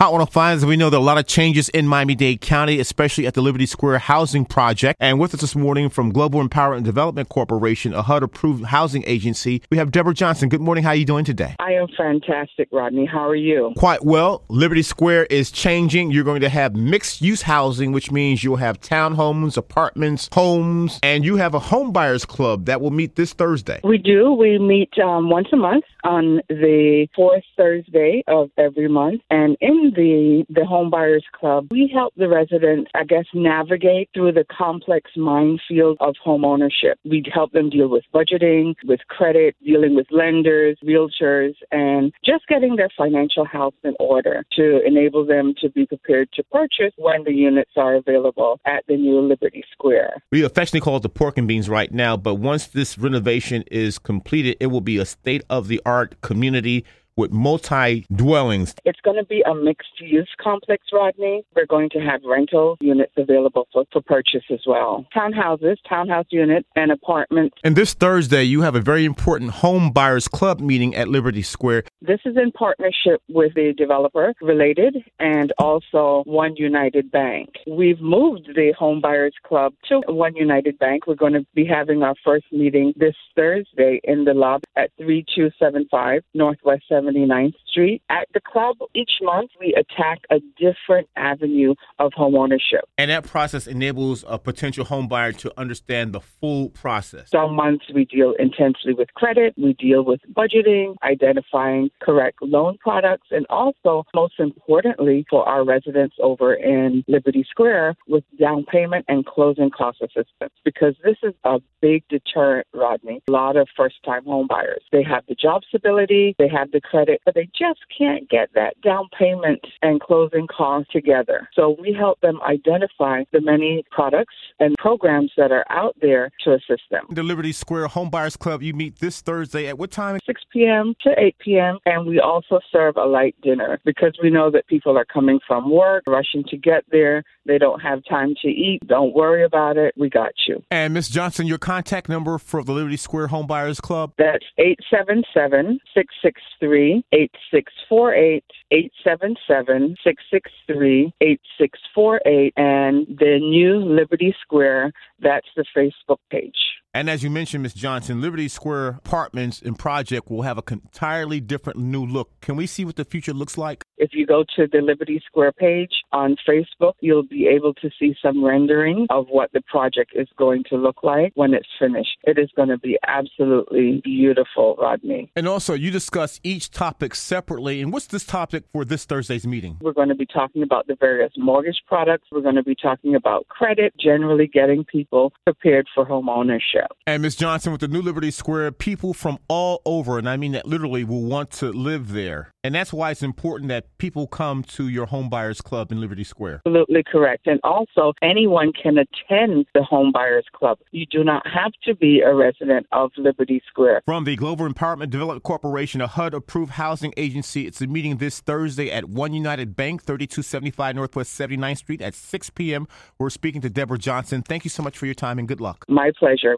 Hot 105, as we know, there are a lot of changes in Miami Dade County, especially at the Liberty Square Housing Project. And with us this morning from Global Empowerment Development Corporation, a HUD-approved housing agency, we have Deborah Johnson. Good morning. How are you doing today? I am fantastic, Rodney. How are you? Quite well. Liberty Square is changing. You're going to have mixed-use housing, which means you'll have townhomes, apartments, homes, and you have a home buyers club that will meet this Thursday. We do. We meet um, once a month on the fourth Thursday of every month, and in the the Home Buyers Club, we help the residents, I guess, navigate through the complex minefield of home ownership. We help them deal with budgeting, with credit, dealing with lenders, realtors, and just getting their financial house in order to enable them to be prepared to purchase when the units are available at the new Liberty Square. We affectionately call it the pork and beans right now, but once this renovation is completed, it will be a state of the art community with multi dwellings. It's going to be a mixed use complex, Rodney. We're going to have rental units available for, for purchase as well. Townhouses, townhouse units, and apartments. And this Thursday, you have a very important home buyers club meeting at Liberty Square. This is in partnership with the developer related and also One United Bank. We've moved the home buyers club to One United Bank. We're going to be having our first meeting this Thursday in the lobby at 3275 Northwest 7 79th Street. At the club, each month we attack a different avenue of homeownership. And that process enables a potential home buyer to understand the full process. Some months we deal intensely with credit, we deal with budgeting, identifying correct loan products, and also, most importantly, for our residents over in Liberty Square, with down payment and closing cost assistance. Because this is a big deterrent, Rodney. A lot of first time home buyers. They have the job stability, they have the credit, but they just can't get that down payment and closing costs together. So we help them identify the many products and programs that are out there to assist them. The Liberty Square Home Buyers Club, you meet this Thursday at what time? 6 p.m. to 8 p.m. And we also serve a light dinner because we know that people are coming from work, rushing to get there. They don't have time to eat. Don't worry about it. We got you. And Miss Johnson, your contact number for the Liberty Square Home Buyers Club? That's 877 663 8648 877 663 8648 and the new Liberty Square. That's the Facebook page. And as you mentioned, Ms. Johnson, Liberty Square Apartments and Project will have an entirely different new look. Can we see what the future looks like? If you go to the Liberty Square page on Facebook, you'll be able to see some rendering of what the project is going to look like when it's finished. It is going to be absolutely beautiful, Rodney. And also, you discuss each topic separately. And what's this topic for this Thursday's meeting? We're going to be talking about the various mortgage products. We're going to be talking about credit, generally getting people prepared for home ownership. And Ms. Johnson, with the New Liberty Square, people from all over, and I mean that literally, will want to live there. And that's why it's important that people come to your Home Buyers Club in Liberty Square. Absolutely correct. And also, anyone can attend the Home Buyers Club. You do not have to be a resident of Liberty Square. From the Global Empowerment Development Corporation, a HUD approved housing agency, it's a meeting this Thursday at One United Bank, 3275 Northwest 79th Street at 6 p.m. We're speaking to Deborah Johnson. Thank you so much for your time and good luck. My pleasure.